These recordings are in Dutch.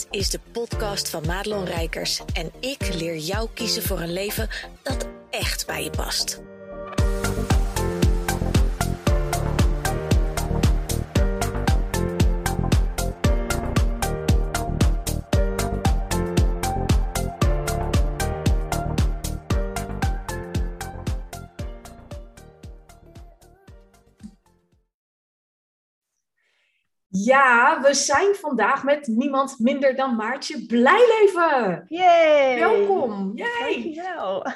Dit is de podcast van Madelon Rijkers en ik leer jou kiezen voor een leven dat echt bij je past. Ja, we zijn vandaag met niemand minder dan Maartje Blijleven. Yay! Welkom. Yay. Dankjewel.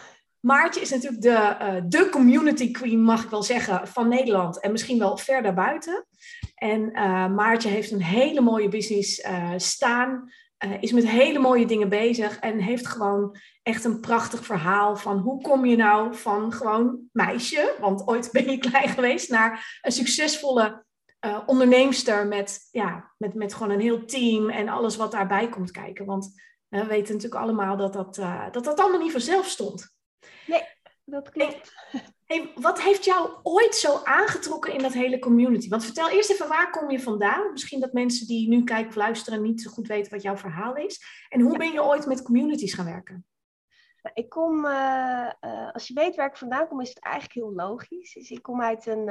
Maartje is natuurlijk de, eh, de community queen, mag ik wel zeggen, van Nederland en misschien wel ver daarbuiten. En eh, Maartje heeft een hele mooie business eh, staan, is met hele mooie dingen bezig en heeft gewoon echt een prachtig verhaal van hoe kom je nou van gewoon meisje, want ooit ben je klein geweest, naar een succesvolle uh, onderneemster met, ja, met, met gewoon een heel team en alles wat daarbij komt kijken. Want we weten natuurlijk allemaal dat dat, uh, dat dat allemaal niet vanzelf stond. Nee, dat klopt. Hey, wat heeft jou ooit zo aangetrokken in dat hele community? Want vertel eerst even, waar kom je vandaan? Misschien dat mensen die nu kijken of luisteren niet zo goed weten wat jouw verhaal is. En hoe ben je ooit met communities gaan werken? Nou, ik kom, uh, als je weet waar ik vandaan kom, is het eigenlijk heel logisch. Dus ik kom uit een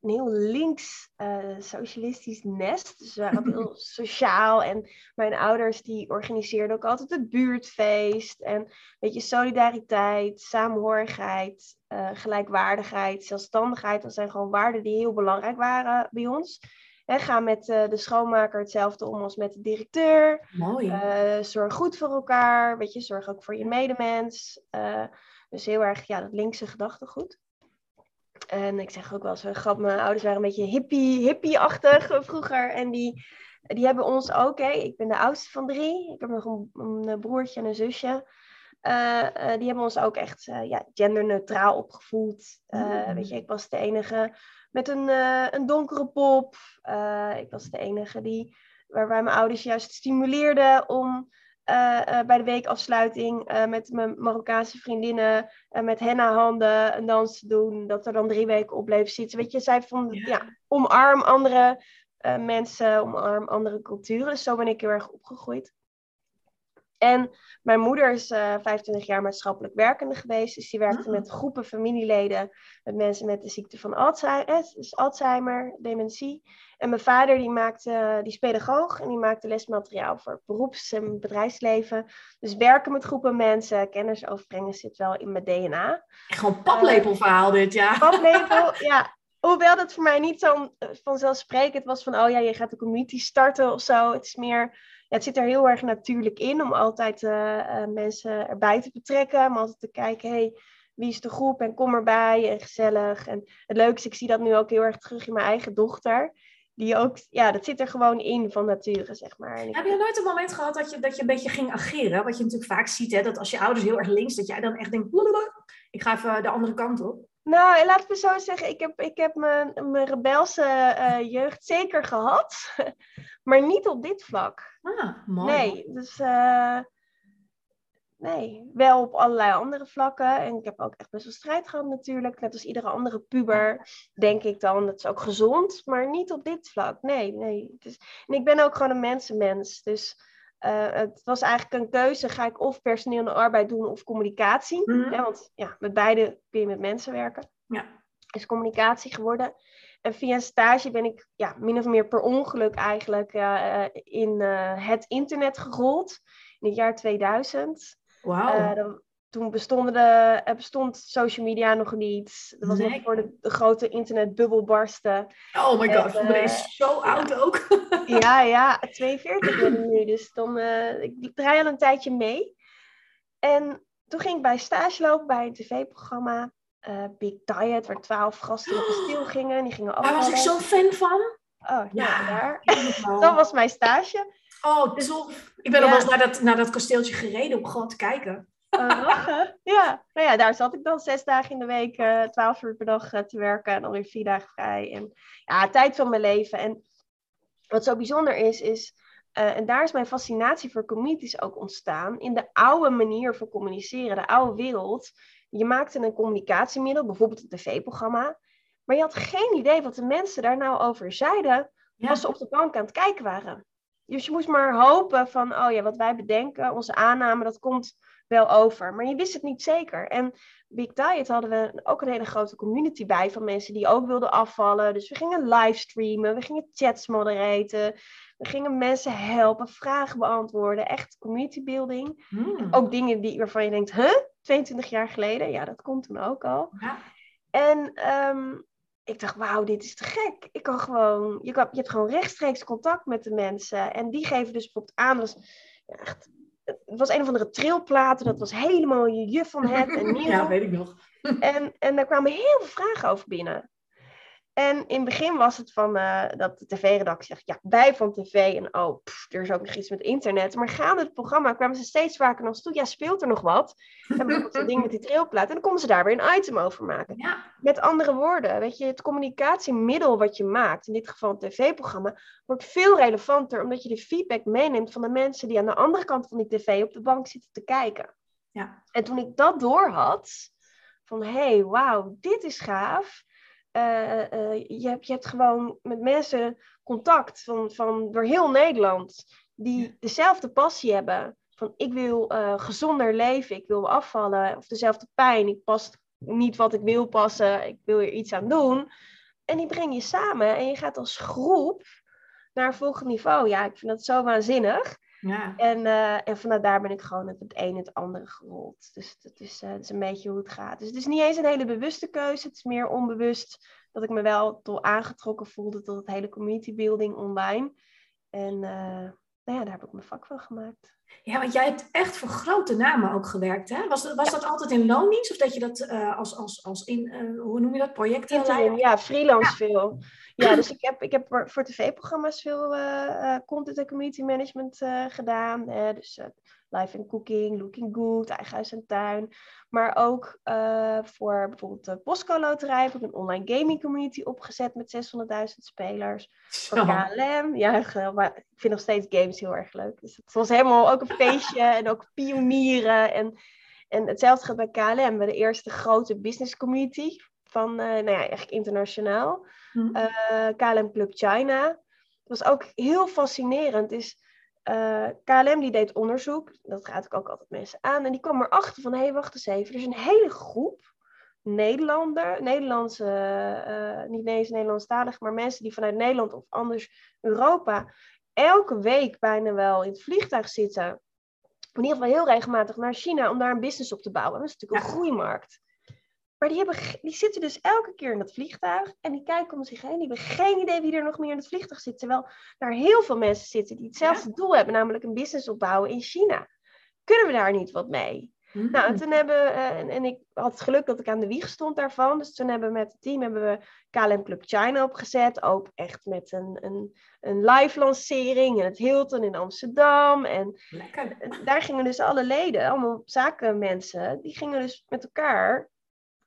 een heel links uh, socialistisch nest. Dus we waren heel sociaal. En mijn ouders die organiseerden ook altijd het buurtfeest. En een beetje solidariteit, saamhorigheid, uh, gelijkwaardigheid, zelfstandigheid. Dat zijn gewoon waarden die heel belangrijk waren bij ons. En ga met uh, de schoonmaker hetzelfde om als met de directeur. Mooi. zorg goed voor elkaar. Weet je, zorg ook voor je medemens. dus heel erg ja, dat linkse gedachtegoed. En ik zeg ook wel eens, grap, mijn ouders waren een beetje hippie, hippie-achtig vroeger. En die, die hebben ons ook, hè. ik ben de oudste van drie. Ik heb nog een, een broertje en een zusje. Uh, uh, die hebben ons ook echt uh, ja, genderneutraal opgevoed. Mm. Weet je, ik was de enige met een, een donkere pop. ik was de enige die, waarbij mijn ouders juist stimuleerden om bij de weekafsluiting uh, met mijn Marokkaanse vriendinnen met henna handen een dans te doen. Dat er dan drie weken op bleef zitten. Weet je, zij vonden, ja. ja omarm andere mensen, omarm andere culturen. Zo ben ik heel erg opgegroeid. En mijn moeder is 25 jaar maatschappelijk werkende geweest. Dus die werkte oh. met groepen familieleden, met mensen met de ziekte van Alzheimer, dus Alzheimer, dementie. En mijn vader die maakte, die is pedagoog en die maakte lesmateriaal voor het beroeps- en bedrijfsleven. Dus werken met groepen mensen, kennis overbrengen zit wel in mijn DNA. Gewoon paplepelverhaal dit, ja. Paplepel, ja. Hoewel dat voor mij niet zo vanzelfsprekend was van, oh ja, je gaat een community starten of zo. Het is meer, het zit er heel erg natuurlijk in om altijd uh, uh, mensen erbij te betrekken. Om altijd te kijken, hey, wie is de groep en kom erbij en gezellig. En het leuke is, ik zie dat nu ook heel erg terug in mijn eigen dochter die ook, ja, dat zit er gewoon in van nature, zeg maar. Heb je nooit een moment gehad dat je, dat je een beetje ging ageren? Wat je natuurlijk vaak ziet, hè, dat als je ouders heel erg links, dat jij dan echt denkt, ik ga even de andere kant op. Nou, laat me zo zeggen, ik heb, ik heb mijn, mijn rebelse uh, jeugd zeker gehad, maar niet op dit vlak. Ah, mooi. Nee, dus... Uh, Nee, wel op allerlei andere vlakken. En ik heb ook echt best wel strijd gehad natuurlijk. Net als iedere andere puber, denk ik dan. Dat is ook gezond, maar niet op dit vlak. Nee, nee. Dus, en ik ben ook gewoon een mensenmens. Dus uh, het was eigenlijk een keuze. Ga ik of personeel en arbeid doen of communicatie? Mm -hmm. ja, want ja, met beide kun je met mensen werken. Ja. Is communicatie geworden. En via een stage ben ik ja, min of meer per ongeluk eigenlijk uh, in uh, het internet gerold. In het jaar 2000. Wow. Toen bestonden de, er bestond social media nog niet. Dat was Nee. nog voor de, de grote internetbubbel barsten. Oh my god, En, ben eh, zo oud ook. Ja, ja, 42 ben ik nu. Dus dan, eh, ik draai al een tijdje mee. En toen ging ik bij stage lopen bij een tv-programma. eh, Big Diet, waar twaalf gasten op een stil gingen. En die gingen Daar was ik zo'n fan van. Oh, ja, Ja. daar. Dat was mijn stage. Oh, tof. Ik ben Ja. wel eens naar dat, naar dat kasteeltje gereden om gewoon te kijken. Lachen. ja. Nou ja, daar zat ik dan zes dagen in de week, eh, twaalf uur per dag eh, te werken en dan weer vier dagen vrij. En ja, tijd van mijn leven. En wat zo bijzonder is, is, eh, en daar is mijn fascinatie voor communities ook ontstaan, in de oude manier van communiceren, de oude wereld. Je maakte een communicatiemiddel, bijvoorbeeld een tv-programma, maar je had geen idee wat de mensen daar nou over zeiden Ja. als ze op de bank aan het kijken waren. dus je moest maar hopen van, oh ja, wat wij bedenken, onze aanname, dat komt wel over. Maar je wist het niet zeker. En Big Diet hadden we ook een hele grote community bij van mensen die ook wilden afvallen. Dus we gingen livestreamen, we gingen chats moderaten, we gingen mensen helpen, vragen beantwoorden. Echt community building. Hmm. Ook dingen die, waarvan je denkt, huh? 22 jaar geleden? Ja, dat komt toen ook al. Ja. En ehm, ik dacht, wauw, dit is te gek. Ik kan gewoon, je, kan, je hebt gewoon rechtstreeks contact met de mensen. En die geven dus bijvoorbeeld aan, dat was ja, echt, het was een of andere trilplaten, dat was helemaal je juf van het en nieuw. Ja, weet ik nog. En, en daar kwamen heel veel vragen over binnen. En in het begin was het van uh, dat de tv-redactie zegt, ja, wij van tv en oh, pff, er is ook nog iets met internet. Maar gaande het programma kwamen ze steeds vaker nog toe, ja, speelt er nog wat? En bijvoorbeeld dat ding met die trailplaat. En dan konden ze daar weer een item over maken. Ja. Met andere woorden, weet je, het communicatiemiddel wat je maakt, in dit geval een tv-programma, wordt veel relevanter omdat je de feedback meeneemt van de mensen die aan de andere kant van die tv op de bank zitten te kijken. Ja. En toen ik dat door had, van hé, hey, wauw, dit is gaaf. Uh, uh, je, hebt, je hebt gewoon met mensen contact van, van door heel Nederland die dezelfde passie hebben. Van ik wil uh, gezonder leven, ik wil afvallen, of dezelfde pijn, ik pas niet wat ik wil passen, ik wil er iets aan doen. En die breng je samen en je gaat als groep naar een volgend niveau. Ja, ik vind dat zo waanzinnig. Ja. En, uh, en vanuit daar ben ik gewoon het, het een het andere gerold. Dus dat is, dat is een beetje hoe het gaat. Dus het is niet eens een hele bewuste keuze. Het is meer onbewust dat ik me wel toch aangetrokken voelde tot het hele community building online. En uh, nou ja, daar heb ik mijn vak van gemaakt. Ja, want jij hebt echt voor grote namen ook gewerkt, hè? Was, dat, was ja. dat altijd in loondienst of dat je dat uh, als, als, als in, uh, hoe noem je dat? Interim, ja, freelance ja. veel. Ja, dus ik heb, ik heb voor tv-programma's veel uh, content en community management gedaan. dus live and cooking, looking good, eigen huis en tuin. Maar ook voor bijvoorbeeld de Postco Loterij heb ik een online gaming community opgezet met 600.000 spelers. Voor KLM, ja, maar ik vind nog steeds games heel erg leuk. Dus het was helemaal ook een feestje en ook pionieren. En, en hetzelfde gaat bij KLM, bij de eerste grote business community van, uh, nou ja, eigenlijk internationaal. Hm. Uh, KLM Club China. Het was ook heel fascinerend. Is, uh, KLM die deed onderzoek, dat gaat ik ook altijd mensen aan. En die kwam erachter van, hé, hey, wacht eens even. Er is een hele groep Nederlander, Nederlandse, uh, niet eens Nederlandstalig, maar mensen die vanuit Nederland of anders Europa elke week bijna wel in het vliegtuig zitten. In ieder geval heel regelmatig naar China om daar een business op te bouwen. Dat is natuurlijk een groeimarkt. Maar die, hebben, die zitten dus elke keer in dat vliegtuig en die kijken om zich heen. Die hebben geen idee wie er nog meer in het vliegtuig zit. Terwijl daar heel veel mensen zitten die hetzelfde ja. doel hebben, namelijk een business opbouwen in China. Kunnen we daar niet wat mee? Mm. Nou, en toen hebben uh, en, en, ik had het geluk dat ik aan de wieg stond daarvan. Dus toen hebben we met het team hebben we KLM Club China opgezet. Ook echt met een, een, een live lancering in het Hilton in Amsterdam. En, en daar gingen dus alle leden, allemaal zakenmensen, die gingen dus met elkaar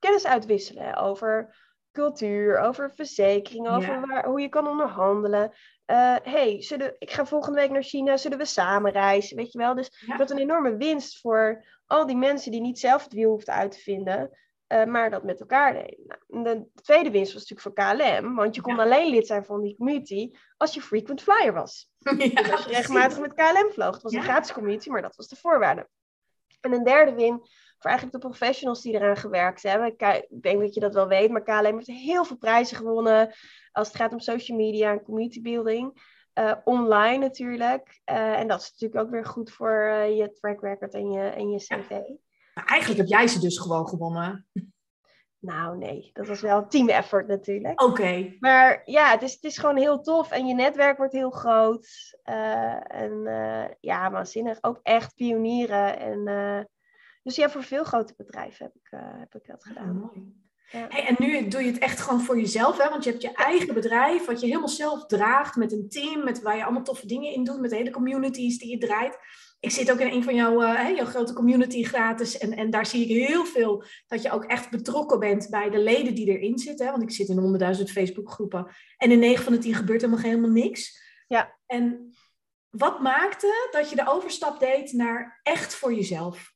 kennis uitwisselen over cultuur, over verzekering, over waar, hoe je kan onderhandelen. Eh, hey, zullen, ik ga volgende week naar China, zullen we samen reizen? Weet je wel? Dus Ja. dat een enorme winst voor al die mensen die niet zelf het wiel hoefden uit te vinden, eh, maar dat met elkaar deden. Nou, de tweede winst was natuurlijk voor KLM, want je kon Ja. alleen lid zijn van die community als je frequent flyer was. Dus als je regelmatig met KLM vloog. Het was een gratis community, maar dat was de voorwaarde. En een derde win voor eigenlijk de professionals die eraan gewerkt hebben. Ik denk dat je dat wel weet, maar KLM heeft heel veel prijzen gewonnen als het gaat om social media en community building. Eh, online natuurlijk. Eh, en dat is natuurlijk ook weer goed voor eh, je track record en je, en je cv. Maar eigenlijk heb jij ze dus gewoon gewonnen. Nou nee, dat was wel een team effort natuurlijk. Oké. Maar ja, het is, het is gewoon heel tof en je netwerk wordt heel groot. En ja, waanzinnig. Ook echt pionieren. En, dus ja, voor veel grote bedrijven heb ik, eh, heb ik dat Ja, gedaan. mooi. Ja. Hey, en nu doe je het echt gewoon voor jezelf, hè? Want je hebt je eigen bedrijf, wat je helemaal zelf draagt, met een team, met waar je allemaal toffe dingen in doet, met de hele communities die je draait. Ik zit ook in een van jouw, eh, hè, jouw grote community gratis. En, en daar zie ik heel veel dat je ook echt betrokken bent bij de leden die erin zitten. Hè? Want ik zit in honderdduizend Facebookgroepen. En in 9 van de 10 gebeurt helemaal helemaal niks. Ja. En wat maakte dat je de overstap deed naar echt voor jezelf?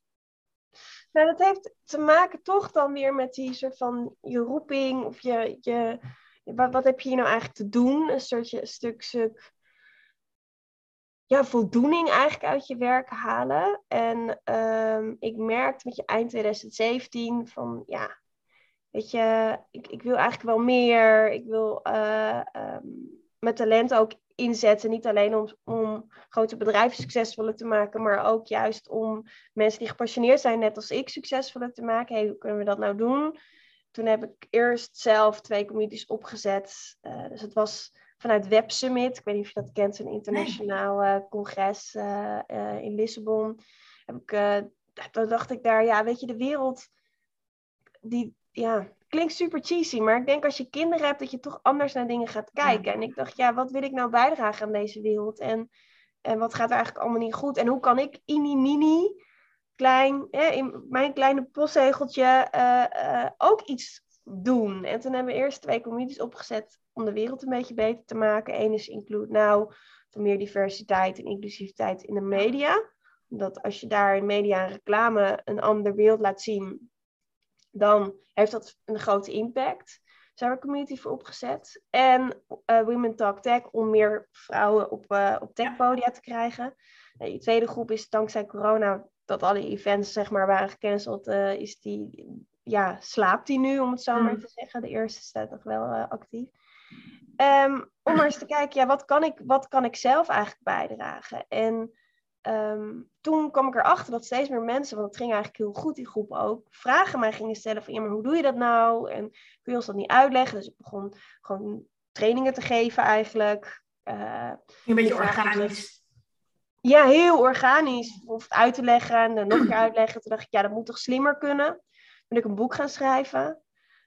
Nou, dat heeft te maken toch dan weer met die soort van je roeping of je, je wat, wat heb je hier nou eigenlijk te doen? Een soort een stuk, stuk ja, voldoening eigenlijk uit je werk halen. En um, ik merkte met je eind 2017 van ja, weet je, ik, ik wil eigenlijk wel meer. Ik wil uh, um, mijn talent ook inzetten. Niet alleen om, om grote bedrijven succesvoller te maken, maar ook juist om mensen die gepassioneerd zijn, net als ik, succesvoller te maken. Hey, hoe kunnen we dat nou doen? Toen heb ik eerst zelf twee communities opgezet. Uh, dus het was vanuit Web Summit. Ik weet niet of je dat kent, een internationaal uh, congres uh, in Lissabon. Heb ik, toen dacht ik daar, ja, weet je, de wereld, die, ja, klinkt super cheesy, maar ik denk als je kinderen hebt, dat je toch anders naar dingen gaat kijken. Ja. En ik dacht, ja, wat wil ik nou bijdragen aan deze wereld? En, en wat gaat er eigenlijk allemaal niet goed? En hoe kan ik in die mini, klein, in mijn kleine postzegeltje, ook iets doen? En toen hebben we eerst twee communities opgezet om de wereld een beetje beter te maken. Eén is Include Now, voor meer diversiteit en inclusiviteit in de media. Dat als je daar in media en reclame een ander beeld laat zien, dan heeft dat een grote impact. Daar zijn we community voor opgezet. En uh, Women Talk Tech, om meer vrouwen op, uh, op techpodia te krijgen. De tweede groep is dankzij corona, dat alle events zeg maar, waren gecanceld, uh, is die, ja, slaapt die nu, om het zo maar te zeggen. De eerste staat nog wel actief. Um, om maar eens te kijken, ja, wat, kan ik, wat kan ik zelf eigenlijk bijdragen? En um, toen kwam ik erachter dat steeds meer mensen, want het ging eigenlijk heel goed, die groep ook, vragen mij gingen stellen van, ja, maar hoe doe je dat nou? En kun je ons dat niet uitleggen? Dus ik begon gewoon trainingen te geven eigenlijk. Uh, een beetje organisch. Ja, heel organisch. Of het uit te leggen en dan nog een keer uitleggen. Toen dacht ik, ja, dat moet toch slimmer kunnen? Toen ben ik een boek gaan schrijven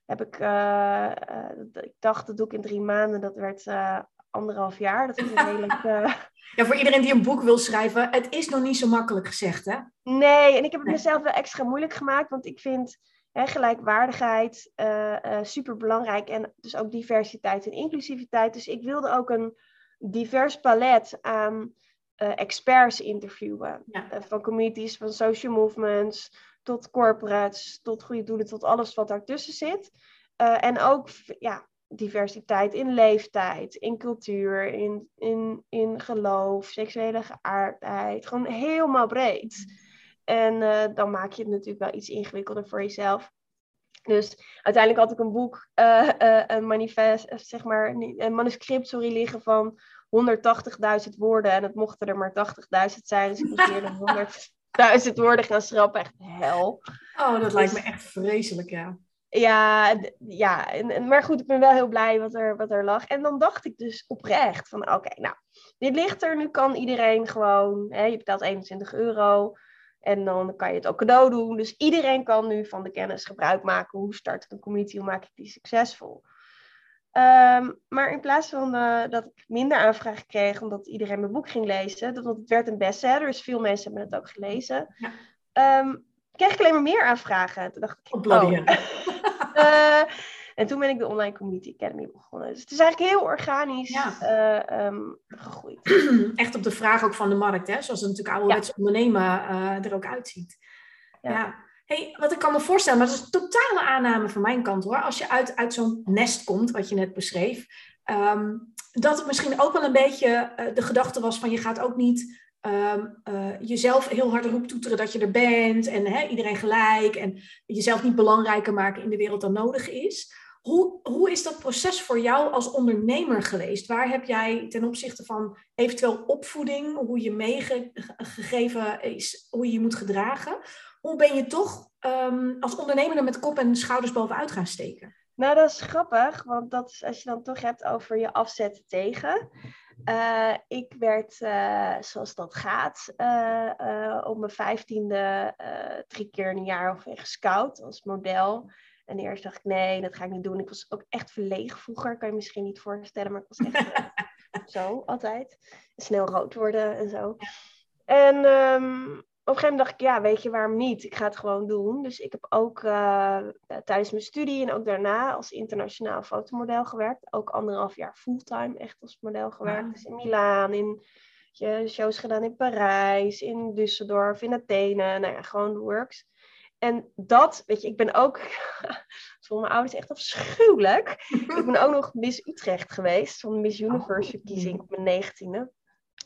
heb ik, uh, uh, ik dacht dat doe ik in drie maanden, dat werd uh, anderhalf jaar. Dat is redelijk... Ja, voor iedereen die een boek wil schrijven, het is nog niet zo makkelijk gezegd, hè? Nee, en ik heb het nee. mezelf wel extra moeilijk gemaakt, want ik vind hè, gelijkwaardigheid super belangrijk en dus ook diversiteit en inclusiviteit. Dus ik wilde ook een divers palet aan experts interviewen, ja. van communities, van social movements, tot corporates, tot goede doelen, tot alles wat daartussen zit. Uh, en ook ja, diversiteit in leeftijd, in cultuur, in, in, in geloof, seksuele geaardheid. Gewoon helemaal breed. En uh, dan maak je het natuurlijk wel iets ingewikkelder voor jezelf. Dus uiteindelijk had ik een boek, uh, een manifest, zeg maar, een manuscript, sorry, liggen van 180.000 woorden. En het mochten er maar 80.000 zijn. Dus ik moest weer de 100 duizend woorden gaan schrappen. Echt hel. Oh, dat lijkt me echt vreselijk, ja. Ja, ja en, maar goed, ik ben wel heel blij wat er, wat er lag. En dan dacht ik dus oprecht van, oké, nou, dit ligt er. Nu kan iedereen gewoon, hè, je betaalt 21 euro. En dan kan je het ook cadeau doen. Dus iedereen kan nu van de kennis gebruik maken. Hoe start ik een community? Hoe maak ik die succesvol? Um, maar in plaats van uh, dat ik minder aanvragen kreeg omdat iedereen mijn boek ging lezen, dat, want het werd een bestseller, dus veel mensen hebben het ook gelezen, ja. um, kreeg ik alleen maar meer aanvragen. Toen dacht ik, oh. uh, en toen ben ik de Online Community Academy begonnen. Dus het is eigenlijk heel organisch ja. uh, um, gegroeid. Echt op de vraag ook van de markt, hè? zoals het natuurlijk ouderwets ja. ondernemen er ook uitziet. ja. ja. Hey, wat ik kan me voorstellen, maar dat is een totale aanname van mijn kant hoor. Als je uit, uit zo'n nest komt, wat je net beschreef, um, dat het misschien ook wel een beetje de gedachte was van je gaat ook niet um, jezelf heel hard roep toeteren dat je er bent en iedereen gelijk en jezelf niet belangrijker maken in de wereld dan nodig is. Hoe, hoe is dat proces voor jou als ondernemer geweest? Waar heb jij ten opzichte van eventueel opvoeding, hoe je meegegeven is, hoe je je moet gedragen, hoe ben je toch um, als ondernemer er met kop en schouders bovenuit gaan steken? Nou, dat is grappig, want dat is, als je dan toch hebt over je afzetten tegen. Uh, ik werd, uh, zoals dat gaat, uh, op mijn vijftiende drie keer in een jaar ongeveer gescout als model. En eerst dacht ik, nee, dat ga ik niet doen. Ik was ook echt verlegen vroeger, kan je misschien niet voorstellen, maar ik was echt zo, altijd. Snel rood worden en zo. En um, op een gegeven moment dacht ik, ja, weet je waarom niet? Ik ga het gewoon doen. Dus ik heb ook uh, tijdens mijn studie en ook daarna als internationaal fotomodel gewerkt. Ook anderhalf jaar fulltime echt als model gewerkt. Dus in Milaan, in je shows gedaan in Parijs, in Düsseldorf, in Athene. Nou ja, gewoon works. En dat, weet je, ik ben ook, voor mijn ouders echt afschuwelijk. ik ben ook nog Miss Utrecht geweest, van de Miss Universe verkiezing op mijn negentiende.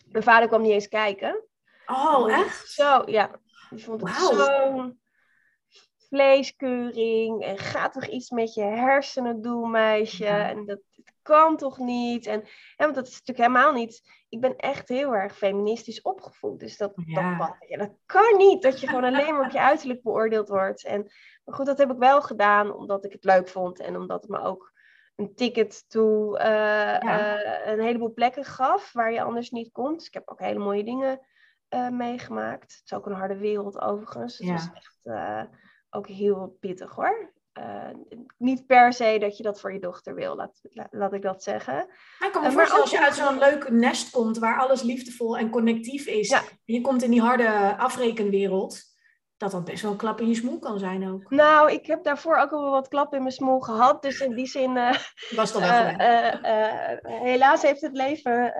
Mijn vader kwam niet eens kijken. Oh, echt? Zo, ja. Die vond het zo'n vleeskeuring. En gaat toch iets met je hersenen doen, meisje? Ja. En dat, dat kan toch niet? En, ja, want dat is natuurlijk helemaal niet... Ik ben echt heel erg feministisch opgevoed. Dus dat, Ja. dat, ja, dat kan niet, dat je gewoon alleen maar op je uiterlijk beoordeeld wordt. En, maar goed, dat heb ik wel gedaan, omdat ik het leuk vond. En omdat het me ook een ticket toe eh, eh, een heleboel plekken gaf waar je anders niet komt. Dus ik heb ook hele mooie dingen eh, meegemaakt. Het is ook een harde wereld overigens. Het Ja. was echt eh, ook heel pittig hoor. Eh, niet per se dat je dat voor je dochter wil, laat, la- laat ik dat zeggen. Ik kan me maar als je uit zo'n leuk nest komt waar alles liefdevol en connectief is. Ja. En je komt in die harde afrekenwereld. Dat dat best wel een klap in je smoel kan zijn ook. Nou, ik heb daarvoor ook al wel wat klap in mijn smoel gehad. Dus in die zin, eh, Was toch wel eh, helaas heeft het leven,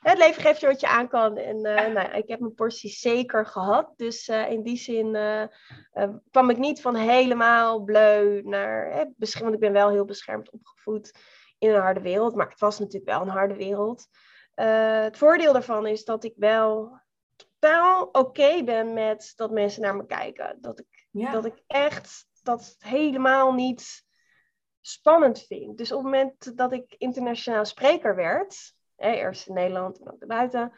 het leven geeft je wat je aan kan. En eh, nou, ik heb mijn portie zeker gehad. Dus eh, in die zin eh, kwam ik niet van helemaal bleu naar, hè, want ik ben wel heel beschermd opgevoed in een harde wereld. Maar het was natuurlijk wel een harde wereld. Het voordeel daarvan is dat ik wel totaal oké ben met dat mensen naar me kijken. Dat ik ja. dat ik echt dat helemaal niet spannend vind. Dus op het moment dat ik internationaal spreker werd, hè, eerst in Nederland en ook daarbuiten,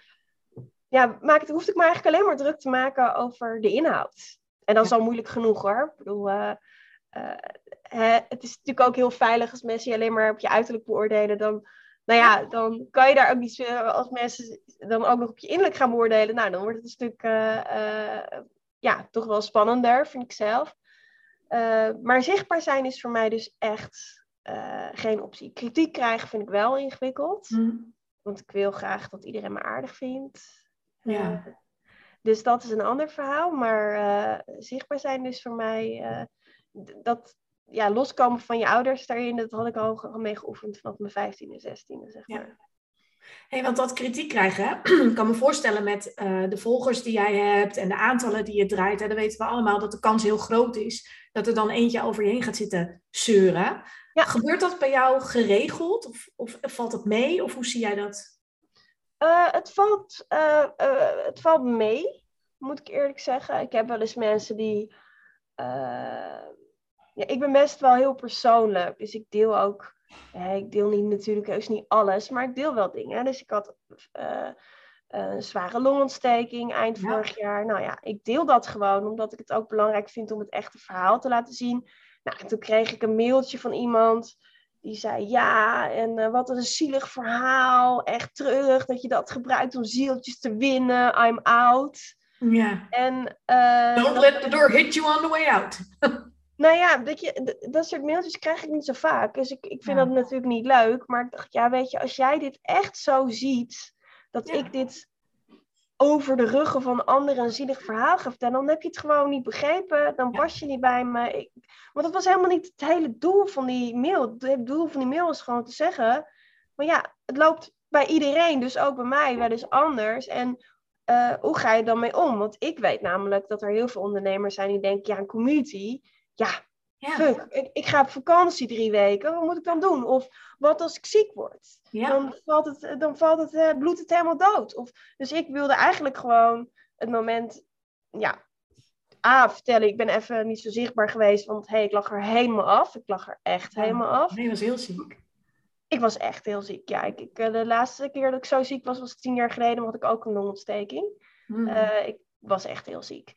ja, maakte, hoefde ik me eigenlijk alleen maar druk te maken over de inhoud. En dat is al moeilijk genoeg hoor. Ik bedoel, eh, eh, hè, het is natuurlijk ook heel veilig als mensen je alleen maar op je uiterlijk beoordelen. Dan, nou ja, dan kan je daar ook niet, als mensen dan ook nog op je innerlijk gaan beoordelen. Nou, dan wordt het een stuk eh, ja, toch wel spannender, vind ik zelf. Maar zichtbaar zijn is voor mij dus echt geen optie. Kritiek krijgen vind ik wel ingewikkeld. Hm. Want ik wil graag dat iedereen me aardig vindt. Ja. Eh, dus dat is een ander verhaal. Maar eh, zichtbaar zijn dus voor mij... eh, dat ja, loskomen van je ouders daarin... dat had ik al, al mee geoefend vanaf mijn 15e, 16e, zeg Ja. maar. Hey, want dat kritiek krijgen, hè? ik kan me voorstellen met de volgers die jij hebt en de aantallen die je draait, hè, dan weten we allemaal dat de kans heel groot is dat er dan eentje over je heen gaat zitten zeuren. Ja. Gebeurt dat bij jou geregeld of, of valt het mee of hoe zie jij dat? Eh, het, valt, eh, eh, het valt mee, moet ik eerlijk zeggen. Ik heb wel eens mensen die. ja, ik ben best wel heel persoonlijk. Dus ik deel ook. ik deel niet natuurlijk heus niet alles, maar ik deel wel dingen. Dus ik had een zware longontsteking eind Ja. vorig jaar. Nou ja, ik deel dat gewoon omdat ik het ook belangrijk vind om het echte verhaal te laten zien. Nou, en toen kreeg ik een mailtje van iemand. Die zei ja, en eh, wat een zielig verhaal. Echt treurig dat je dat gebruikt om zieltjes te winnen. I'm out. Ja. En, eh, Don't let the door hit you on the way out. nou ja, dat, je, dat soort mailtjes krijg ik niet zo vaak. Dus ik, ik vind Ja. dat natuurlijk niet leuk. Maar ik dacht, ja, weet je, als jij dit echt zo ziet, dat Ja. ik dit over de ruggen van anderen een zielig verhaal ga vertellen, dan heb je het gewoon niet begrepen. Dan pas je niet bij me. Ik, want dat was helemaal niet het hele doel van die mail. Het doel van die mail is gewoon te zeggen, maar ja, het loopt bij iedereen, dus ook bij mij, wel eens anders. En eh, hoe ga je dan mee om? Want ik weet namelijk dat er heel veel ondernemers zijn die denken, ja, een community, ja, Ja. fuck, ik, ik ga op vakantie drie weken, wat moet ik dan doen? Of wat als ik ziek word? Ja. Dan valt het, dan valt het, eh, bloedt het helemaal dood. Of, dus ik wilde eigenlijk gewoon het moment, ja, A, vertellen, ik ben even niet zo zichtbaar geweest, want hey, ik lag er helemaal af. Ik lag er echt Ja. helemaal af. Nee, was heel ziek. Ik was echt heel ziek. Ja, ik, ik, eh, de laatste keer dat ik zo ziek was, was tien jaar geleden. Dan had ik ook een longontsteking. Hm. Eh, ik was echt heel ziek.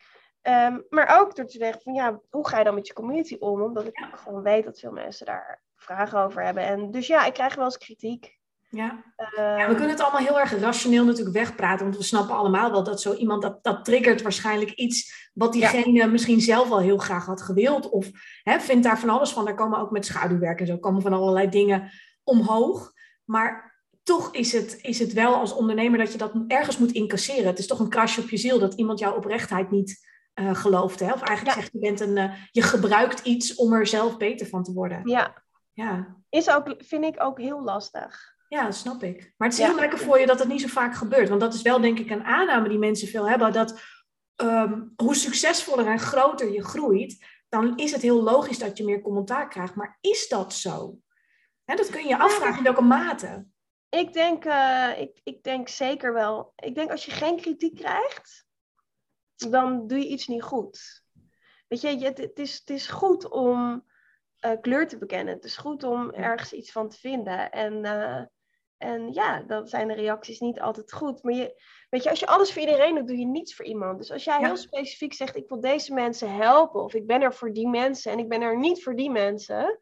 Ehm, maar ook door te zeggen van ja, hoe ga je dan met je community om? Omdat ik gewoon weet dat veel mensen daar vragen over hebben. En dus ja, ik krijg wel eens kritiek. ja. Ehm, Ja, we kunnen het allemaal heel erg rationeel natuurlijk wegpraten, want we snappen allemaal wel dat zo iemand, dat, dat triggert waarschijnlijk iets wat diegene misschien zelf al heel graag had gewild. Of hè, vindt daar van alles van. Daar komen ook met schaduwwerk en zo, komen van allerlei dingen omhoog. Maar toch is het, is het wel als ondernemer dat je dat ergens moet incasseren. Het is toch een krasje op je ziel dat iemand jouw oprechtheid niet gelooft. Hè? Of eigenlijk Ja. zegt je, bent een, eh, je gebruikt iets om er zelf beter van te worden. ja, Ja. is ook, vind ik ook heel lastig. Ja, dat snap ik. Maar het is Ja. heel lekker voor je dat het niet zo vaak gebeurt. Want dat is wel denk ik een aanname die mensen veel hebben. Dat ehm, hoe succesvoller en groter je groeit, dan is het heel logisch dat je meer commentaar krijgt. Maar is dat zo? Hè, dat kun je je afvragen in welke mate. Ik denk, eh, ik, ik denk zeker wel. Ik denk als je geen kritiek krijgt, dan doe je iets niet goed. Weet je, het, het is, het is goed om uh, kleur te bekennen. Het is goed om ergens iets van te vinden. En, uh, en ja, dan zijn de reacties niet altijd goed. Maar je, weet je, als je alles voor iedereen doet, doe je niets voor iemand. Dus als jij Ja. heel specifiek zegt, ik wil deze mensen helpen. Of ik ben er voor die mensen en ik ben er niet voor die mensen.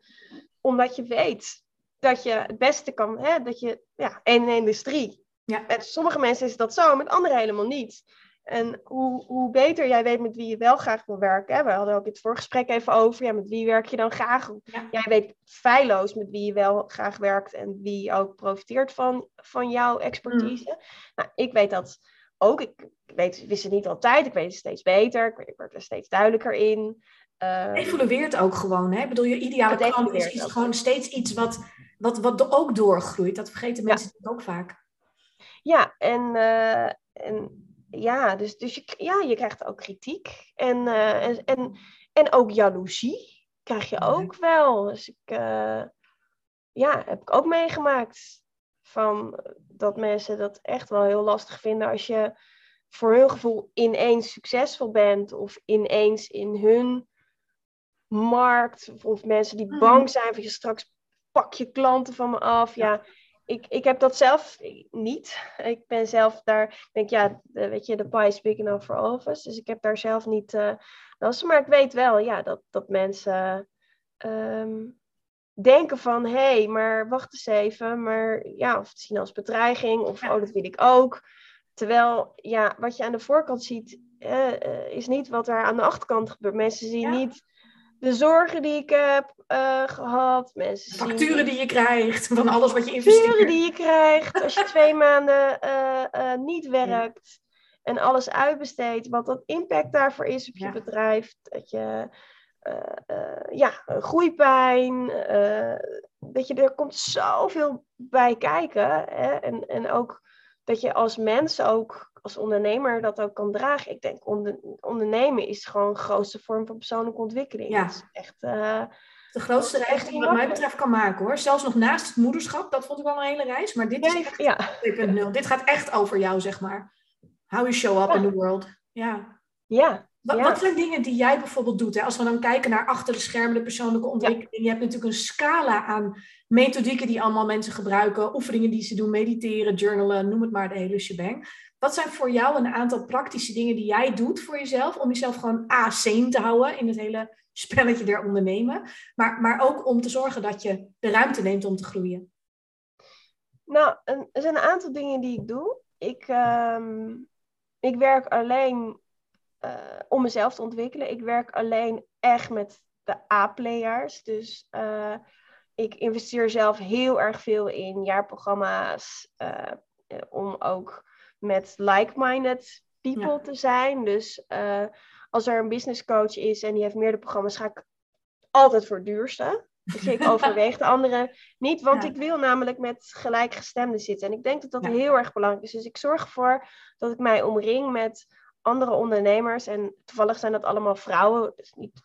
Omdat je weet dat je het beste kan, hè, dat je, ja, in de industrie. Ja. Met sommige mensen is dat zo, met anderen helemaal niet. En hoe, hoe beter jij weet met wie je wel graag wil werken. Hè? We hadden ook in het voorgesprek even over. Ja, met wie werk je dan graag? Ja. Jij weet feilloos met wie je wel graag werkt. En wie ook profiteert van, van jouw expertise. Mm. Nou, ik weet dat ook. Ik weet, wist het niet altijd. Ik weet het steeds beter. Ik, word er steeds duidelijker in. Ehm, Evolueert ook gewoon. Hè? Ik bedoel, je ideale Het klant is, is gewoon steeds iets wat, wat, wat ook doorgroeit. Dat vergeten Ja. mensen natuurlijk ook vaak. Ja, en, eh, en ja, dus, dus je, ja, je krijgt ook kritiek. En, eh, en, en, en ook jaloezie krijg je ook wel. Dus ik, eh, ja, heb ik ook meegemaakt. Van dat mensen dat echt wel heel lastig vinden als je voor hun gevoel ineens succesvol bent. Of ineens in hun markt. Of, of mensen die Mhm. bang zijn van je straks pak je klanten van me af. Ja, ik, ik heb dat zelf niet. Ik ben zelf daar, ik denk ja, weet je, de pie is big enough for all of us. Dus ik heb daar zelf niet eh last van. Maar ik weet wel, ja, dat, dat mensen ehm, denken van, hé, hey, maar wacht eens even. Maar ja, of het zien als bedreiging. Of, Ja. oh, dat wil ik ook. Terwijl, ja, wat je aan de voorkant ziet, eh, eh, is niet wat er aan de achterkant gebeurt. Mensen zien Ja. niet de zorgen die ik heb eh, gehad. Mensen Facturen die je krijgt van alles wat je facturen investeert. die je krijgt als je twee maanden eh, eh, niet werkt en alles uitbesteedt, wat dat impact daarvoor is op je Ja. bedrijf. Dat je, ja, groeipijn, weet je, er komt zoveel bij kijken. Hè? En, en ook dat je als mens ook, als ondernemer, dat ook kan dragen. Ik denk, onder, ondernemen is gewoon de grootste vorm van persoonlijke ontwikkeling. Ja. Is echt... eh, De grootste reis die je wat mij betreft kan maken hoor. Zelfs nog naast het moederschap, dat vond ik wel een hele reis. Maar dit is echt ja, 2.0. Dit gaat echt over jou, zeg maar. How you show up Ja. in the world. Ja. ja, Wat, Ja. wat zijn dingen die jij bijvoorbeeld doet? Hè? Als we dan kijken naar achter de schermen, de persoonlijke ontwikkeling. Je hebt natuurlijk een scala aan methodieken die allemaal mensen gebruiken. Oefeningen die ze doen, mediteren, journalen, noem het maar, de hele shebang. Wat zijn voor jou een aantal praktische dingen die jij doet voor jezelf? Om jezelf gewoon A, sane te houden in het hele spelletje der ondernemen. Maar, maar ook om te zorgen dat je de ruimte neemt om te groeien. Nou, er zijn een aantal dingen die ik doe. Ik, ehm, ik werk alleen eh, om mezelf te ontwikkelen. Ik werk alleen echt met de A-players. Dus eh, ik investeer zelf heel erg veel in jaarprogramma's. eh, om ook met like-minded people Ja. te zijn. Dus als er een business coach is en die heeft meerdere programma's, ga ik altijd voor het duurste. Dus ik overweeg de andere niet, want Ja. ik wil namelijk met gelijkgestemden zitten. En ik denk dat dat Ja. heel erg belangrijk is. Dus ik zorg ervoor dat ik mij omring met andere ondernemers. En toevallig zijn dat allemaal vrouwen. Dus niet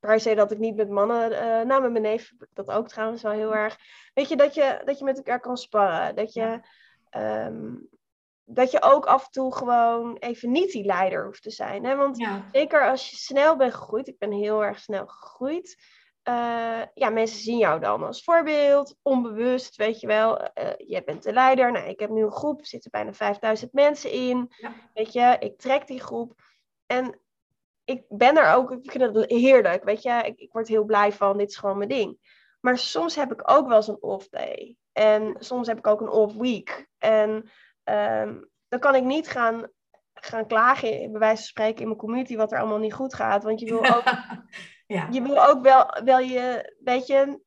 per se dat ik niet met mannen. eh nou, met mijn neef dat ook trouwens wel heel erg. Weet je, dat je, dat je met elkaar kan sparren. Dat je, ehm, dat je ook af en toe gewoon even niet die leider hoeft te zijn. Hè? Want Ja, Zeker als je snel bent gegroeid. Ik ben heel erg snel gegroeid. Eh, ja, mensen zien jou dan als voorbeeld, onbewust, weet je wel. Jij bent de leider. Nou, ik heb nu een groep, er zitten bijna 5000 mensen in. Ja. Weet je, ik trek die groep. En ik ben er ook, ik vind het heerlijk, weet je. Ik, ik word heel blij van, dit is gewoon mijn ding. Maar soms heb ik ook wel eens een off day. En soms heb ik ook een off week. En ehm, dan kan ik niet gaan, gaan klagen, bij wijze van spreken, in mijn community wat er allemaal niet goed gaat. Want je wil ook, ja. je wil ook wel, wel je, weet je,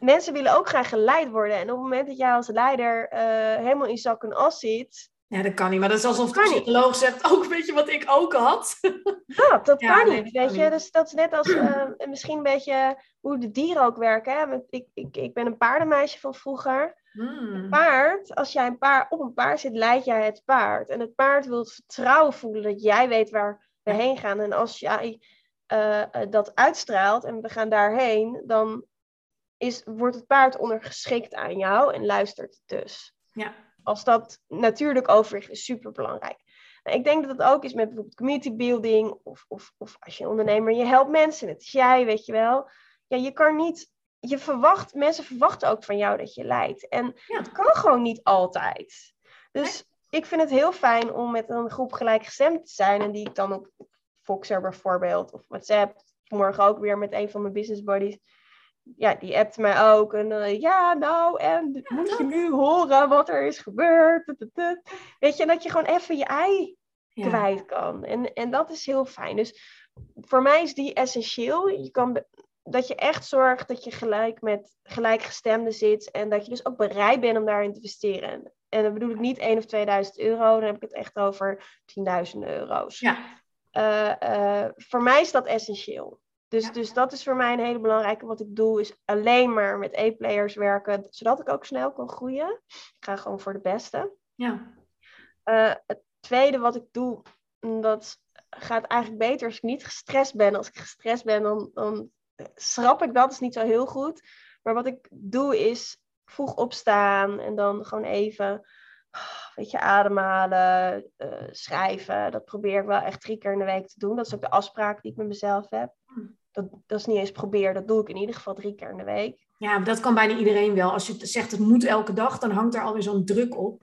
mensen willen ook graag geleid worden. En op het moment dat jij als leider eh, helemaal in zak en as zit, ja, dat kan niet. Maar dat is alsof de niet. psycholoog zegt, ook weet je wat ik ook had? dat, dat Ja, kan nee, niet, weet kan je. niet. Dus dat is net als, eh, misschien een beetje hoe de dieren ook werken. Hè? Want Ik, ik, ik ben een paardenmeisje van vroeger. Hmm. paard, als jij een paard, op een paard zit, leid jij het paard. En het paard wil het vertrouwen voelen dat jij weet waar we heen gaan. En als jij eh, eh, dat uitstraalt en we gaan daarheen, dan is, wordt het paard ondergeschikt aan jou en luistert dus. Ja. Als dat natuurlijk overwicht is super belangrijk. Nou, ik denk dat het ook is met bijvoorbeeld community building of, of, of als je ondernemer, je helpt mensen, het is jij, weet je wel. Ja, je kan niet, je verwacht, mensen verwachten ook van jou dat je leidt. En Ja. het kan gewoon niet altijd. Dus ik vind het heel fijn om met een groep gelijkgestemd te zijn en die ik dan op Voxer bijvoorbeeld of WhatsApp, morgen ook weer met een van mijn business buddies ja, die appt mij ook. En eh, ja, nou, en moet je nu horen wat er is gebeurd? Tut, tut, tut. Weet je, dat je gewoon even je ei Ja. kwijt kan. En, en dat is heel fijn. Dus voor mij is die essentieel. Je kan dat je echt zorgt dat je gelijk met gelijkgestemden zit. En dat je dus ook bereid bent om daarin te investeren. En dan bedoel ik niet 1 of 2000 euro. Dan heb ik het echt over 10.000 euro's. Ja. Eh, eh, voor mij is dat essentieel. Dus, Ja. dus dat is voor mij een hele belangrijke. Wat ik doe is alleen maar met E-players werken, zodat ik ook snel kan groeien. Ik ga gewoon voor de beste. Ja. Eh, het tweede wat ik doe, dat gaat eigenlijk beter als ik niet gestrest ben. Als ik gestrest ben, dan, dan schrap ik dat, is niet zo heel goed. Maar wat ik doe is vroeg opstaan en dan gewoon even, weet je, ademhalen, eh, schrijven. Dat probeer ik wel echt drie keer in de week te doen. Dat is ook de afspraak die ik met mezelf heb. Hmm. Dat, dat is niet eens probeer, dat doe ik in ieder geval drie keer in de week. Ja, dat kan bijna iedereen wel. Als je zegt het moet elke dag, dan hangt er alweer zo'n druk op.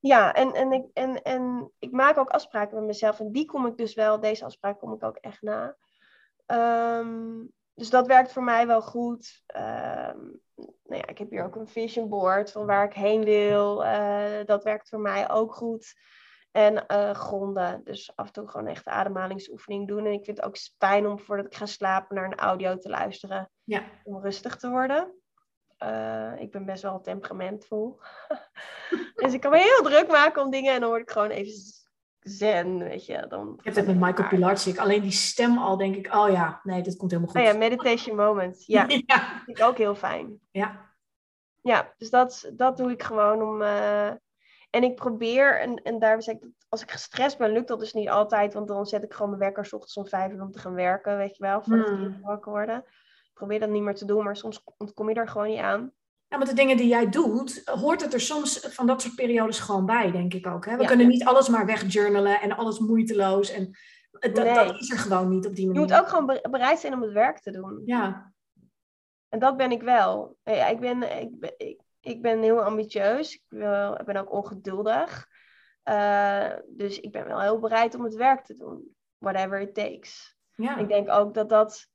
Ja, en, en, ik, en, en ik maak ook afspraken met mezelf. En die kom ik dus wel, deze afspraak kom ik ook echt na. Ehm, dus dat werkt voor mij wel goed. Ehm, nou ja, ik heb hier ook een vision board van waar ik heen wil. Eh, dat werkt voor mij ook goed. En eh, gronden. Dus af en toe gewoon echt de ademhalingsoefening doen. En ik vind het ook fijn om voordat ik ga slapen naar een audio te luisteren. Ja. Om rustig te worden. Eh, ik ben best wel temperamentvol. dus ik kan me heel druk maken om dingen en dan word ik gewoon even zen, weet je. Dan, Ik heb het met Michael Pilarczyk. Alleen die stem al denk ik, oh ja, nee, dit komt helemaal goed. Oh ja, meditation moment. Ja, ja. vind ik ook heel fijn. Ja. Ja, dus dat, dat doe ik gewoon om... eh, En ik probeer, en, en daar zeg ik, dat als ik gestrest ben, lukt dat dus niet altijd. Want dan zet ik gewoon mijn wekker 's ochtends om vijf uur om te gaan werken, weet je wel. Voordat Hmm. die wakker worden. Ik probeer dat niet meer te doen, maar soms ontkom je er gewoon niet aan. Ja, met de dingen die jij doet, hoort het er soms van dat soort periodes gewoon bij, denk ik ook. Hè? We Ja. kunnen niet alles maar wegjournalen en alles moeiteloos. En dat, Nee. dat is er gewoon niet op die Je manier. moet ook gewoon be- bereid zijn om het werk te doen. Ja, En dat ben ik wel. Ja, ik, ben, ik, ben, ik, ik ben heel ambitieus. Ik, wil, ik ben ook ongeduldig. Eh, dus ik ben wel heel bereid om het werk te doen. Whatever it takes. ja. Ik denk ook dat dat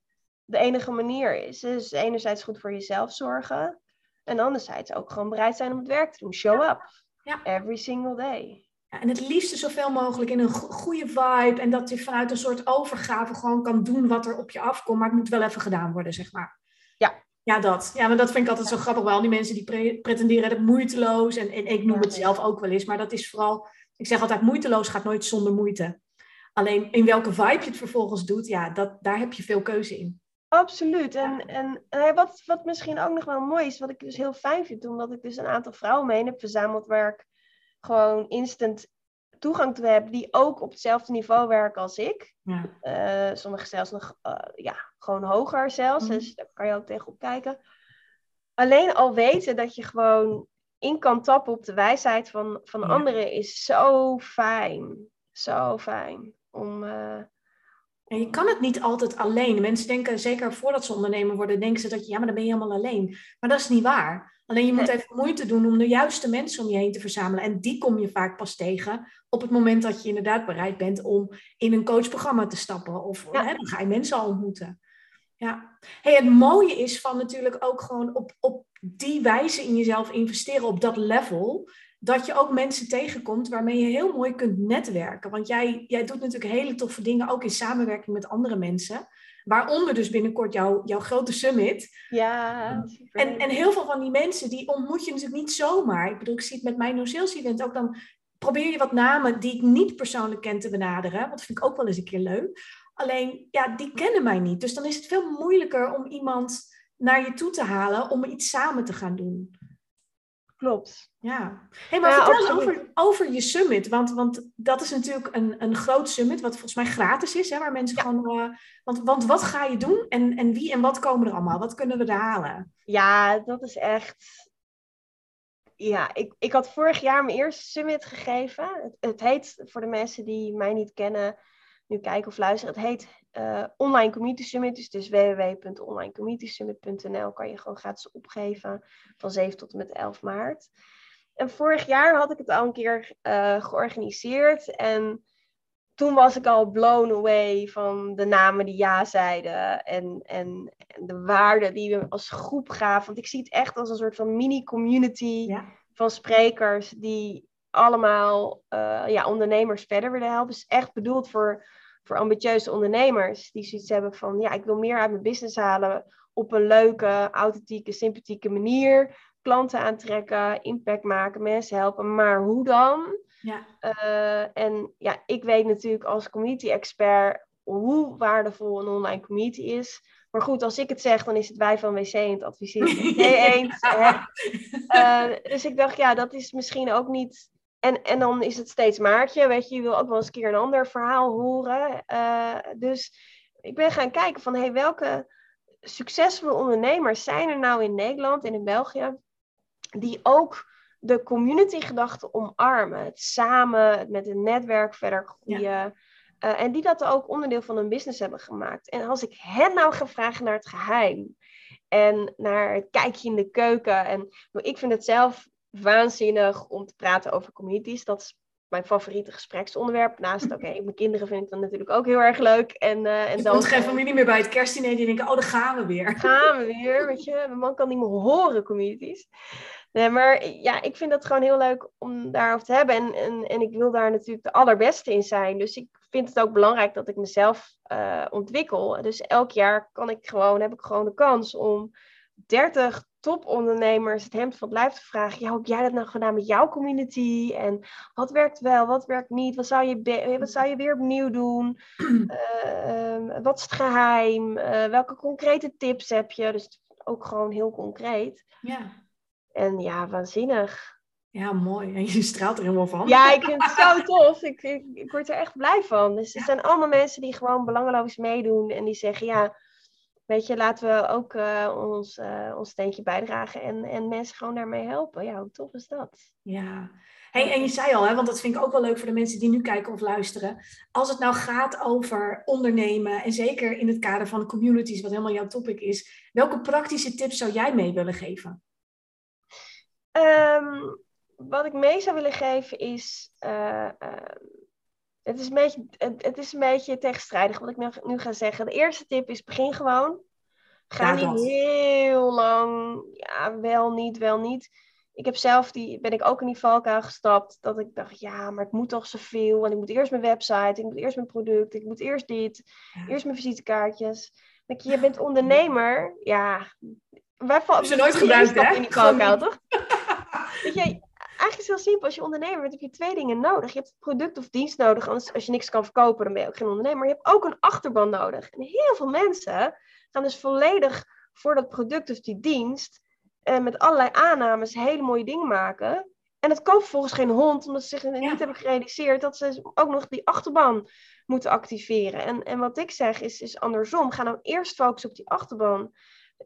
de enige manier is. Dus enerzijds goed voor jezelf zorgen. En anderzijds ook gewoon bereid zijn om het werk te doen. Show up. Ja. Every single day. Ja, en het liefste zoveel mogelijk in een go- goede vibe. En dat je vanuit een soort overgave gewoon kan doen wat er op je afkomt. Maar het moet wel even gedaan worden, zeg maar. Ja. Ja, dat. Ja, maar dat vind ik altijd zo grappig. Wel, die mensen die pre- pretenderen het moeiteloos. En, en ik noem het zelf ook wel eens. Maar dat is vooral... Ik zeg altijd, moeiteloos gaat nooit zonder moeite. Alleen in welke vibe je het vervolgens doet, ja, dat, daar heb je veel keuze in. Absoluut. En, en eh, wat, wat misschien ook nog wel mooi is, wat ik dus heel fijn vind, omdat ik dus een aantal vrouwen mee heb verzameld waar ik gewoon instant toegang toe heb, die ook op hetzelfde niveau werken als ik. Ja. Eh sommige zelfs nog, eh, ja, gewoon hoger zelfs. Mhm. Dus daar kan je ook tegenop kijken. Alleen al weten dat je gewoon in kan tappen op de wijsheid van, van Ja. anderen is zo fijn. Zo fijn. Om, En je kan het niet altijd alleen. Mensen denken, zeker voordat ze ondernemer worden, denken ze dat je, ja, maar dan ben je helemaal alleen. Maar dat is niet waar. Alleen je moet even moeite doen om de juiste mensen om je heen te verzamelen. En die kom je vaak pas tegen op het moment dat je inderdaad bereid bent om in een coachprogramma te stappen. Of Ja. hè, dan ga je mensen al ontmoeten. Ja. Hey, het mooie is van natuurlijk ook gewoon op, op die wijze in jezelf investeren op dat level. Dat je ook mensen tegenkomt waarmee je heel mooi kunt netwerken. Want jij, jij doet natuurlijk hele toffe dingen, ook in samenwerking met andere mensen. Waaronder dus binnenkort jouw, jouw grote summit. ja, super. En, en heel veel van die mensen, die ontmoet je natuurlijk niet zomaar. Ik bedoel, ik zie het met mijn no sales event ook. Dan probeer je wat namen die ik niet persoonlijk ken te benaderen. Want dat vind ik ook wel eens een keer leuk. Alleen, ja, die kennen mij niet. Dus dan is het veel moeilijker om iemand naar je toe te halen om iets samen te gaan doen. klopt. Ja. Hey, maar Ja, vertel absoluut. over, over je summit. Want, want dat is natuurlijk een, een groot summit, wat volgens mij gratis is, hè, waar mensen gewoon. eh, want, want wat ga je doen en, en wie en wat komen er allemaal? Wat kunnen we er halen? Ja, dat is echt. Ja, ik, ik had vorig jaar mijn eerste summit gegeven. Het, het heet, voor de mensen die mij niet kennen, nu kijken of luisteren, het heet eh, Online Community Summit. Dus is www.onlinecommunitysummit.nl. Kan je gewoon gratis opgeven van 7 tot en met 11 maart. En vorig jaar had ik het al een keer eh, georganiseerd. En toen was ik al blown away van de namen die ja zeiden. En, en, en de waarde die we als groep gaven. Want ik zie het echt als een soort van mini-community Ja. van sprekers die allemaal eh, ja, ondernemers verder willen helpen. Dus echt bedoeld voor, voor ambitieuze ondernemers die zoiets hebben van ja, ik wil meer uit mijn business halen op een leuke, authentieke, sympathieke manier. Klanten aantrekken, impact maken, mensen helpen. Maar hoe dan? Ja. Eh, en ja, ik weet natuurlijk als community expert hoe waardevol een online community is. Maar goed, als ik het zeg, dan is het wij van WC en het adviseren eens. Eh, dus ik dacht, ja, dat is misschien ook niet. En, en dan is het steeds Maartje, weet je, je wil ook wel eens een keer een ander verhaal horen. Eh, dus ik ben gaan kijken van, hey, welke succesvolle ondernemers zijn er nou in Nederland en in België, die ook de community-gedachte omarmen. Het samen, het met een netwerk verder groeien. Eh, en die dat ook onderdeel van hun business hebben gemaakt. En als ik hen nou ga vragen naar het geheim en naar het kijkje in de keuken. En ik vind het zelf waanzinnig om te praten over communities. Dat is mijn favoriete gespreksonderwerp. Naast, oké, mijn kinderen vind ik dan natuurlijk ook heel erg leuk. En, eh en dan komt geen familie meer bij het kerstdiner die denken, oh, daar gaan we weer. gaan we weer, weet je. Mijn man kan niet meer horen, communities. Nee, maar ja, ik vind dat gewoon heel leuk om daarover te hebben. En, en, en ik wil daar natuurlijk de allerbeste in zijn. Dus ik vind het ook belangrijk dat ik mezelf eh, ontwikkel. Dus elk jaar kan ik gewoon, heb ik gewoon de kans om 30 topondernemers het hemd van het lijf te vragen. Ja, hoe heb jij dat nou gedaan met jouw community? En wat werkt wel, wat werkt niet? Wat zou je, be- wat zou je weer opnieuw doen? Eh, ehm, wat is het geheim? Eh, welke concrete tips heb je? Dus ook gewoon heel concreet. Ja. En ja, waanzinnig. ja, mooi. En je straalt er helemaal van. Ja, ik vind het zo tof. Ik, ik, ik word er echt blij van. Dus het zijn allemaal mensen die gewoon belangeloos meedoen. En die zeggen, ja, weet je, laten we ook eh, ons, eh, ons steentje bijdragen. En, en mensen gewoon daarmee helpen. Ja, hoe tof is dat? Ja. Hey, en je zei al, hè, want dat vind ik ook wel leuk voor de mensen die nu kijken of luisteren. Als het nou gaat over ondernemen, en zeker in het kader van communities, wat helemaal jouw topic is, welke praktische tips zou jij mee willen geven? Ehm, wat ik mee zou willen geven is. eh, ehm, het, is een beetje, het, het is een beetje tegenstrijdig wat ik nu, nu ga zeggen. De eerste tip is: begin gewoon. Ga Ja, niet heel lang. Ja, wel niet, wel niet. Ik heb zelf die, ben ik ook in die valkuil gestapt. Dat ik dacht, ja, maar ik moet toch zoveel. En ik moet eerst mijn website, ik moet eerst mijn product, ik moet eerst dit, Ja. eerst mijn visitekaartjes. Denk je, je bent ondernemer. Ja, wij vallen je nooit gebruikt, hè? in die valkuil, toch? Weet je, eigenlijk is het heel simpel. Als je ondernemer bent, heb je twee dingen nodig. Je hebt product of dienst nodig. Anders, als je niks kan verkopen, dan ben je ook geen ondernemer. Maar je hebt ook een achterban nodig. En heel veel mensen gaan dus volledig voor dat product of die dienst. eh, met allerlei aannames hele mooie dingen maken. En het koopt volgens geen hond, omdat ze zich niet Ja. hebben gerealiseerd dat ze ook nog die achterban moeten activeren. En, en wat ik zeg is, is andersom. Ga nou eerst focussen op die achterban.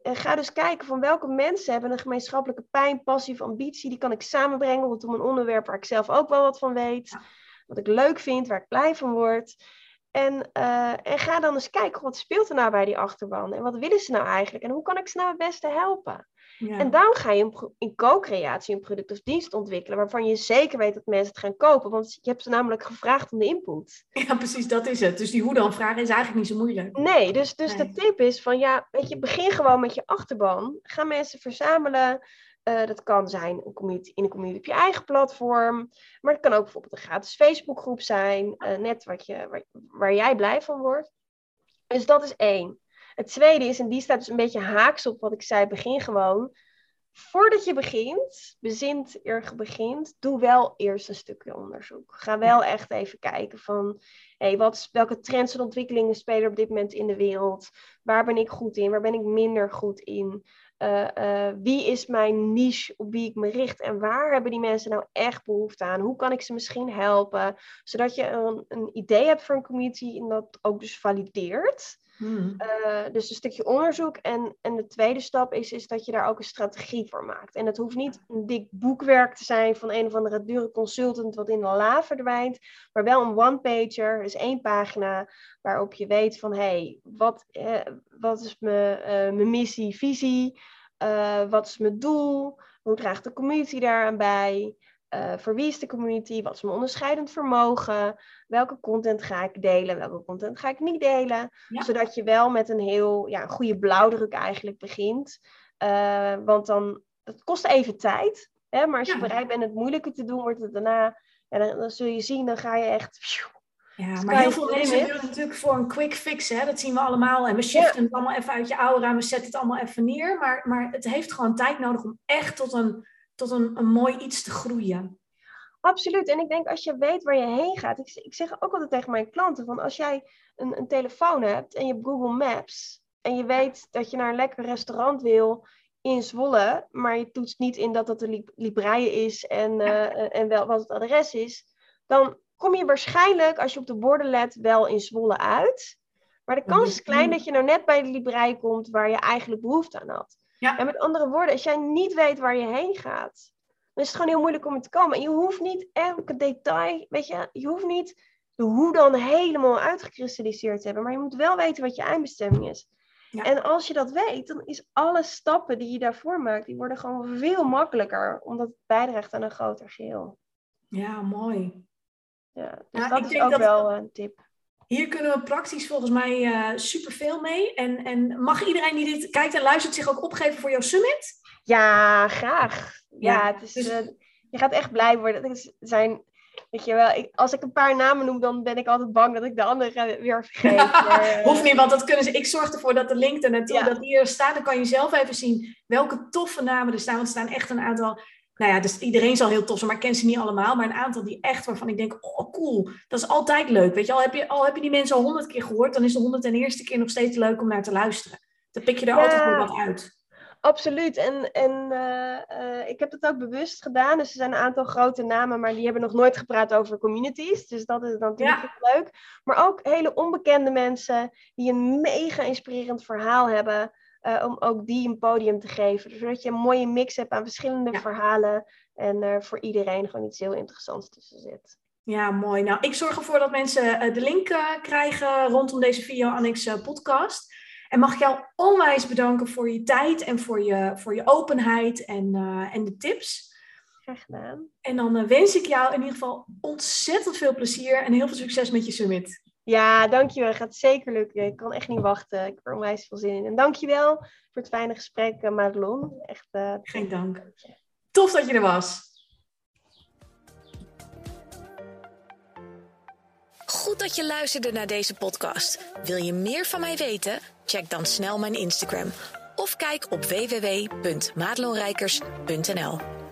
En ga dus kijken van welke mensen hebben een gemeenschappelijke pijn, passie of ambitie. Die kan ik samenbrengen rondom een onderwerp waar ik zelf ook wel wat van weet. Wat ik leuk vind, waar ik blij van word. En, eh, en ga dan eens kijken, wat speelt er nou bij die achterban? En wat willen ze nou eigenlijk? En hoe kan ik ze nou het beste helpen? Ja. En dan ga je in co-creatie een product of dienst ontwikkelen, waarvan je zeker weet dat mensen het gaan kopen. Want je hebt ze namelijk gevraagd om de input. ja, precies, dat is het. Dus die hoe dan vragen is eigenlijk niet zo moeilijk. Nee, dus, dus Nee. de tip is van ja, weet je, begin gewoon met je achterban. Ga mensen verzamelen. Eh, dat kan zijn een community, in een community op je eigen platform. Maar het kan ook bijvoorbeeld een gratis Facebookgroep zijn. eh, net wat je, waar, waar jij blij van wordt. Dus dat is één. Het tweede is, en die staat dus een beetje haaks op wat ik zei, begin gewoon. voordat je begint, bezint eer begint, doe wel eerst een stukje onderzoek. Ga wel echt even kijken van, hey, wat, welke trends en ontwikkelingen spelen op dit moment in de wereld? Waar ben ik goed in? Waar ben ik minder goed in? Uh, wie is mijn niche op wie ik me richt en waar hebben die mensen nou echt behoefte aan? Hoe kan ik ze misschien helpen? Zodat je een, een idee hebt voor een community en dat ook dus valideert. Hmm. Uh, dus een stukje onderzoek. En, en de tweede stap is, is dat je daar ook een strategie voor maakt. En het hoeft niet een dik boekwerk te zijn van een of andere dure consultant wat in de la verdwijnt. Maar wel een one-pager, dus één pagina waarop je weet van hé, hey, wat, eh, wat is mijn, uh, mijn missie, visie? Uh, wat is mijn doel? Hoe draagt de community daaraan bij? Uh, voor wie is de community? Wat is mijn onderscheidend vermogen? Welke content ga ik delen? Welke content ga ik niet delen? Zodat je wel met een heel ja, een goede blauwdruk eigenlijk begint. Uh, want dan, het kost even tijd. Hè? Maar als je bereid bent het moeilijker te doen, wordt het daarna... En dan, dan zul je zien, dan ga je echt... Ja, maar heel veel mensen willen natuurlijk voor een quick fix, hè? dat zien we allemaal. En we shiften het allemaal even uit je aura en we zetten het allemaal even neer. Maar, maar het heeft gewoon tijd nodig om echt tot een tot een, een mooi iets te groeien. Absoluut. En ik denk als je weet waar je heen gaat. Ik, ik zeg ook altijd tegen mijn klanten: van als jij een, een telefoon hebt en je hebt Google Maps. En je weet dat je naar een lekker restaurant wil in Zwolle. Maar je toetst niet in dat dat de Libraïe is en, uh, en wel wat het adres is. Dan kom je waarschijnlijk, als je op de borden let, wel in Zwolle uit. Maar de kans is klein dat je nou net bij de Libraïe komt waar je eigenlijk behoefte aan had. Ja. En met andere woorden, als jij niet weet waar je heen gaat, dan is het gewoon heel moeilijk om er te komen. En je hoeft niet elke detail, weet je, je hoeft niet de hoe dan helemaal uitgekristalliseerd te hebben, maar je moet wel weten wat je eindbestemming is. Ja. En als je dat weet, dan is alle stappen die je daarvoor maakt, die worden gewoon veel makkelijker, omdat het bijdraagt aan een groter geheel. Ja, mooi. Ja, dus dat is ook wel een tip. Hier kunnen we praktisch volgens mij uh, superveel mee. En, en mag iedereen die dit kijkt en luistert zich ook opgeven voor jouw summit? Ja, graag. Ja, het is, dus... uh, je gaat echt blij worden. Het zijn, weet je wel, ik, als ik een paar namen noem, dan ben ik altijd bang dat ik de andere weer vergeet. maar, uh... Hoeft niet, want dat kunnen ze. Ik zorg ervoor dat de link er naartoe, ja. dat die er staat. Dan kan je zelf even zien welke toffe namen er staan. Want er staan echt een aantal nou ja, dus iedereen zal heel tof zijn, maar ik ken ze niet allemaal. Maar een aantal die echt waarvan ik denk, oh cool, dat is altijd leuk. Weet je, al heb je, al heb je die mensen al honderd keer gehoord, dan is de honderd en eerste keer nog steeds leuk om naar te luisteren. Dan pik je er altijd weer wat uit. Absoluut. En, en uh, uh, ik heb het ook bewust gedaan. Dus er zijn een aantal grote namen, maar die hebben nog nooit gepraat over communities. Dus dat is dan natuurlijk ja. leuk. Maar ook hele onbekende mensen die een mega inspirerend verhaal hebben. Uh, om ook die een podium te geven. Zodat je een mooie mix hebt aan verschillende ja. verhalen. En er voor iedereen gewoon iets heel interessants tussen zit. Ja, mooi. Nou, ik zorg ervoor dat mensen uh, de link uh, krijgen rondom deze Video Annex podcast. En mag ik jou onwijs bedanken voor je tijd en voor je, voor je openheid en, en de tips. Graag gedaan. En dan wens ik jou in ieder geval ontzettend veel plezier en heel veel succes met je summit. Ja, dankjewel. Het gaat zeker lukken. Ik kan echt niet wachten. Ik heb er onwijs veel zin in. En dankjewel voor het fijne gesprek, uh, Madelon. Echt, uh, Geen dank. Tof dat je er was. Goed dat je luisterde naar deze podcast. Wil je meer van mij weten? Check dan snel mijn Instagram of kijk op www.madelonrijkers.nl.